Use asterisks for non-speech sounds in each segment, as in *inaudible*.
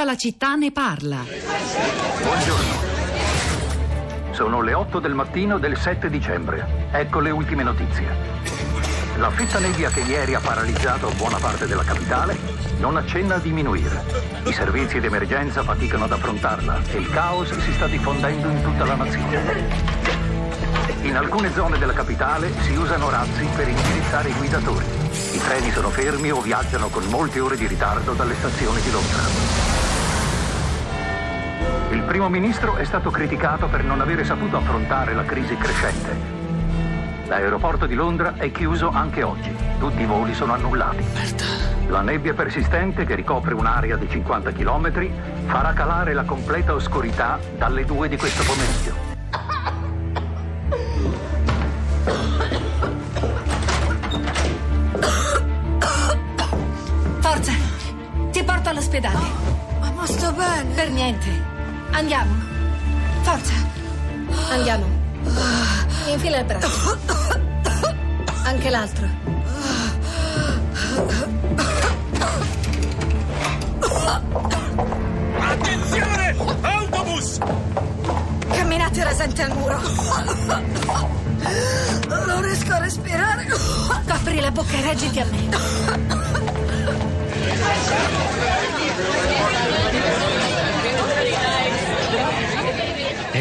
Tutta la città ne parla. Buongiorno. Sono le 8 del mattino del 7 dicembre. Ecco le ultime notizie. La fitta nebbia che ieri ha paralizzato buona parte della capitale non accenna a diminuire. I servizi d'emergenza faticano ad affrontarla e il caos si sta diffondendo in tutta la nazione. In alcune zone della capitale si usano razzi per indirizzare i guidatori. I treni sono fermi o viaggiano con molte ore di ritardo dalle stazioni di Londra. Il primo ministro è stato criticato per non avere saputo affrontare la crisi crescente. L'aeroporto di Londra è chiuso anche oggi. Tutti i voli sono annullati. La nebbia persistente, che ricopre un'area di 50 km, farà calare la completa oscurità dalle 2 di questo pomeriggio. Forza, ti porto all'ospedale. Ma, ma sto bene. Per niente. Andiamo. Forza. Andiamo. Infila il braccio. Anche l'altro. Attenzione! Autobus! Camminate rasente al muro. Non riesco a respirare. Apri la bocca e reggiti a me.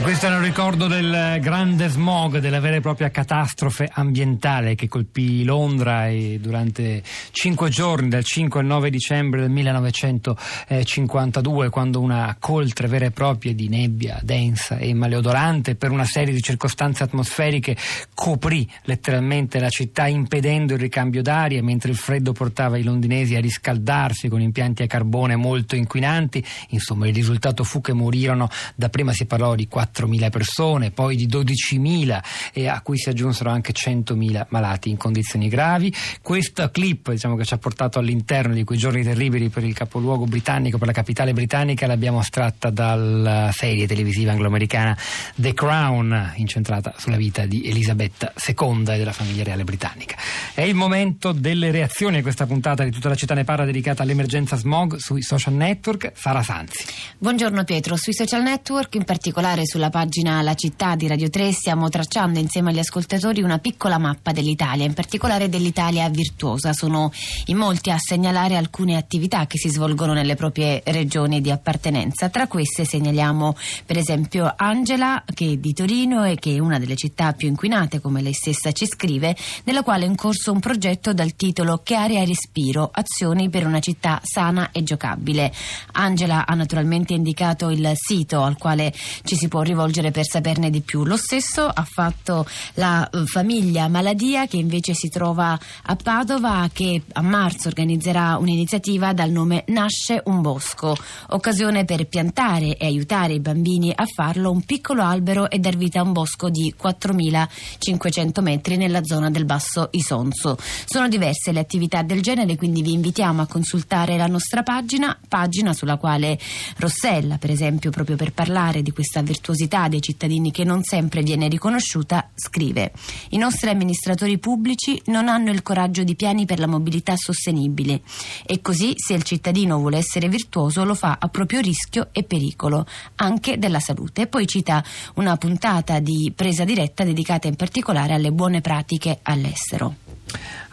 Questo è un ricordo del grande smog, della vera e propria catastrofe ambientale che colpì Londra e durante cinque giorni, dal 5 al 9 dicembre del 1952, quando una coltre vera e propria di nebbia densa e maleodorante per una serie di circostanze atmosferiche coprì letteralmente la città impedendo il ricambio d'aria, mentre il freddo portava i londinesi a riscaldarsi con impianti a carbone molto inquinanti. Insomma, il risultato fu che morirono, dapprima si parlò di 4.000 persone, poi di 12.000 e a cui si aggiunsero anche 100.000 malati in condizioni gravi. Questa clip diciamo, che ci ha portato all'interno di quei giorni terribili per il capoluogo britannico, per la capitale britannica, l'abbiamo estratta dalla serie televisiva angloamericana The Crown, incentrata sulla vita di Elisabetta II e della famiglia reale britannica. È il momento delle reazioni a questa puntata di tutta la città ne parla dedicata all'emergenza smog sui social network. Sara Sanzi. Buongiorno Pietro, sui social network, in particolare sulla pagina La città di Radio 3, stiamo tracciando insieme agli ascoltatori una piccola mappa dell'Italia, in particolare dell'Italia virtuosa. Sono in molti a segnalare alcune attività che si svolgono nelle proprie regioni di appartenenza. Tra queste segnaliamo per esempio Angela, che è di Torino e che è una delle città più inquinate, come lei stessa ci scrive, nella quale è in corso un progetto dal titolo Che aria respiro? Azioni per una città sana e giocabile. Angela ha naturalmente indicato il sito al quale ci si può rivolgere per saperne di più. Lo stesso ha fatto la eh, famiglia Maladia che invece si trova a Padova che a marzo organizzerà un'iniziativa dal nome Nasce un bosco, occasione per piantare e aiutare i bambini a farlo un piccolo albero e dar vita a un bosco di 4500 metri nella zona del Basso Isonzo. Sono diverse le attività del genere, quindi vi invitiamo a consultare la nostra pagina, pagina sulla quale Rossella, per esempio, proprio per parlare di questa virtuosità dei cittadini che non sempre viene riconosciuta, scrive: I nostri amministratori pubblici non hanno il coraggio di piani per la mobilità sostenibile e così se il cittadino vuole essere virtuoso lo fa a proprio rischio e pericolo anche della salute. E poi cita una puntata di presa diretta dedicata in particolare alle buone pratiche all'estero.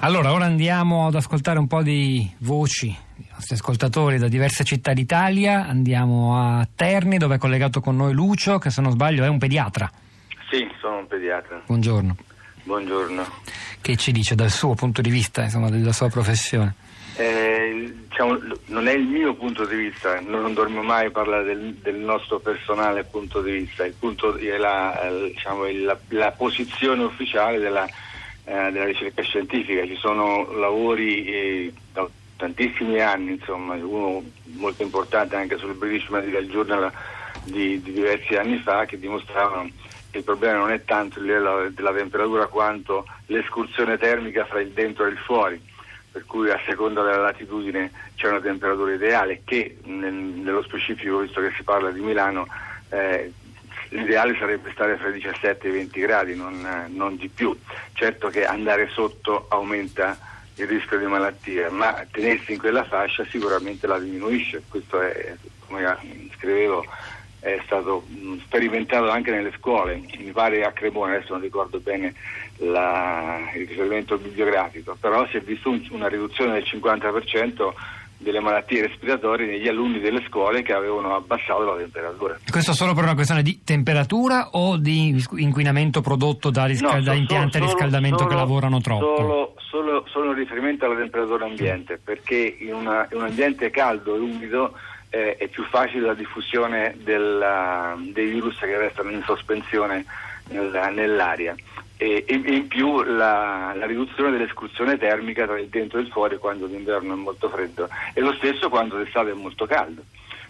Allora, ora andiamo ad ascoltare un po' di voci dei nostri ascoltatori da diverse città d'Italia. Andiamo a Terni, dove è collegato con noi Lucio, che se non sbaglio è un pediatra. Sì, sono un pediatra. Buongiorno. Buongiorno. Che ci dice dal suo punto di vista, insomma, della sua professione? Eh, diciamo, non è il mio punto di vista, non dormo mai parlare del, del nostro personale punto di vista, il punto è la, eh, diciamo, la, la posizione ufficiale della, eh, della, ricerca scientifica. Ci sono lavori eh, da tantissimi anni, insomma, uno molto importante anche sul British Medical Journal di, di diversi anni fa che dimostravano che il problema non è tanto il livello della temperatura quanto l'escursione termica fra il dentro e il fuori per cui a seconda della latitudine c'è una temperatura ideale che nel, nello specifico, visto che si parla di Milano, eh, l'ideale sarebbe stare fra i 17 e i 20 gradi, non, non, di più. Certo che andare sotto aumenta il rischio di malattia, ma tenersi in quella fascia sicuramente la diminuisce. Questo è, come scrivevo, è stato sperimentato anche nelle scuole, mi pare a Cremona, adesso non ricordo bene la, il riferimento bibliografico, però si è visto un, una riduzione del 50% delle malattie respiratorie negli alunni delle scuole che avevano abbassato la temperatura. Questo solo per una questione di temperatura o di inquinamento prodotto da, riscal- no, da impianti a riscaldamento solo, che lavorano troppo? Solo, solo, solo in riferimento alla temperatura ambiente, perché in, una, in un ambiente caldo e umido eh, è più facile la diffusione della, dei virus che restano in sospensione nella, nell'aria e, e, in più la, la riduzione dell'escursione termica tra il dentro e il fuori quando l'inverno è molto freddo e lo stesso quando l'estate è molto caldo.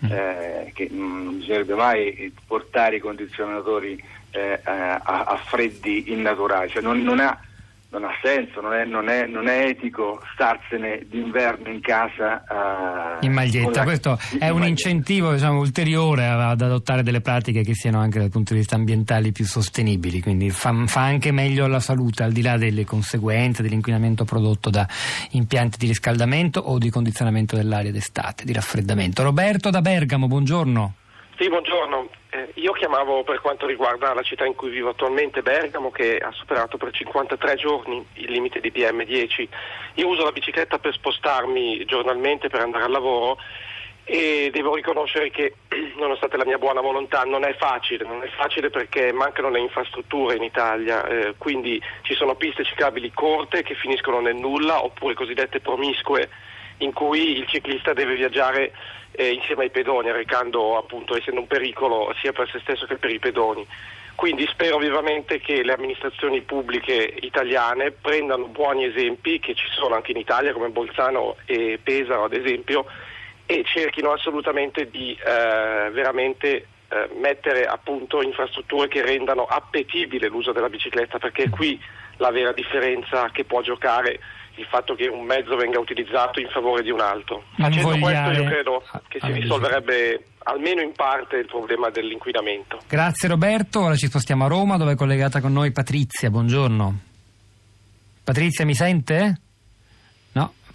Mm. Eh, che non bisognerebbe mai portare i condizionatori eh, a, a, freddi innaturali, cioè non, non ha non ha senso, non è, non è, non è etico starsene d'inverno in casa uh, in maglietta. Questo è un maglietta. incentivo diciamo, ulteriore ad adottare delle pratiche che siano anche dal punto di vista ambientale più sostenibili, quindi fa, fa anche meglio alla salute al di là delle conseguenze dell'inquinamento prodotto da impianti di riscaldamento o di condizionamento dell'aria d'estate, di raffreddamento. Roberto da Bergamo, buongiorno. Sì, buongiorno. Eh, io chiamavo per quanto riguarda la città in cui vivo attualmente, Bergamo, che ha superato per 53 giorni il limite di PM10. Io uso la bicicletta per spostarmi giornalmente per andare al lavoro e devo riconoscere che, *clears throat* nonostante la mia buona volontà, non è facile, non è facile perché mancano le infrastrutture in Italia, eh, quindi ci sono piste ciclabili corte che finiscono nel nulla oppure cosiddette promiscue in cui il ciclista deve viaggiare eh, insieme ai pedoni, recando appunto, essendo un pericolo sia per se stesso che per i pedoni. Quindi spero vivamente che le amministrazioni pubbliche italiane prendano buoni esempi che ci sono anche in Italia come Bolzano e Pesaro ad esempio e cerchino assolutamente di eh, veramente eh, mettere a punto infrastrutture che rendano appetibile l'uso della bicicletta perché è qui la vera differenza che può giocare il fatto che un mezzo venga utilizzato in favore di un altro. Facendo questo io credo che si risolverebbe almeno in parte il problema dell'inquinamento. Grazie Roberto, ora ci spostiamo a Roma dove è collegata con noi Patrizia, buongiorno. Patrizia mi sente?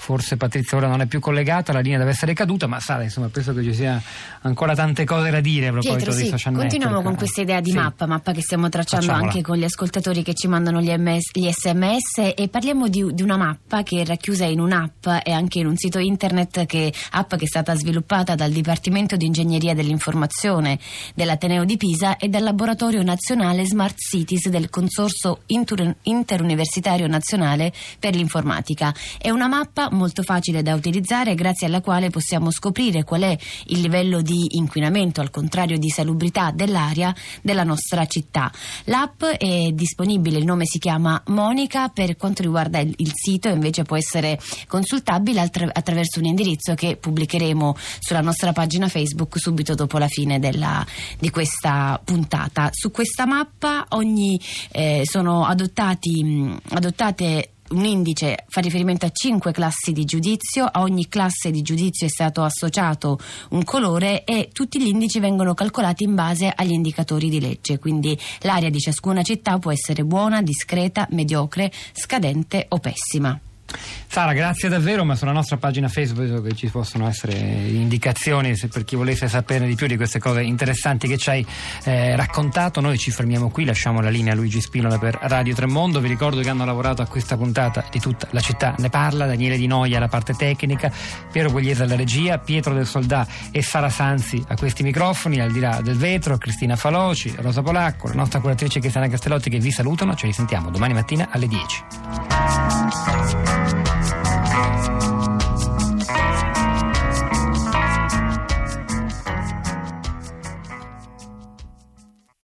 Forse Patrizia ora non è più collegata, la linea deve essere caduta, ma sa, insomma, penso che ci sia ancora tante cose da dire a proposito Pietro, dei sì, social continuiamo network. con questa idea di sì. mappa, mappa che stiamo tracciando Facciamola. anche con gli ascoltatori che ci mandano gli, MS, gli sms e parliamo di, di, una mappa che è racchiusa in un'app e anche in un sito internet che, app che è stata sviluppata dal Dipartimento di Ingegneria dell'Informazione dell'Ateneo di Pisa e dal Laboratorio Nazionale Smart Cities del Consorzio Inter- Interuniversitario Nazionale per l'Informatica. È una mappa molto facile da utilizzare grazie alla quale possiamo scoprire qual è il livello di inquinamento, al contrario di salubrità dell'aria della nostra città. L'app è disponibile, il nome si chiama Monica, per quanto riguarda il, il sito invece può essere consultabile attra- attraverso un indirizzo che pubblicheremo sulla nostra pagina Facebook subito dopo la fine della, di questa puntata. Su questa mappa ogni, eh, sono adottati, mh, adottate un indice fa riferimento a cinque classi di giudizio, a ogni classe di giudizio è stato associato un colore e tutti gli indici vengono calcolati in base agli indicatori di legge, quindi l'area di ciascuna città può essere buona, discreta, mediocre, scadente o pessima. Sara, grazie davvero, ma sulla nostra pagina Facebook ci possono essere indicazioni per chi volesse sapere di più di queste cose interessanti che ci hai eh, raccontato. Noi ci fermiamo qui, lasciamo la linea a Luigi Spinola per Radio Tremondo. Vi ricordo che hanno lavorato a questa puntata di tutta la città ne parla, Daniele Di Noia alla parte tecnica, Piero Gugliese alla regia, Pietro del Soldà e Sara Sanzi a questi microfoni, al di là del vetro, Cristina Faloci, Rosa Polacco, la nostra curatrice Cristiana Castellotti che vi salutano. Ci risentiamo domani mattina alle 10.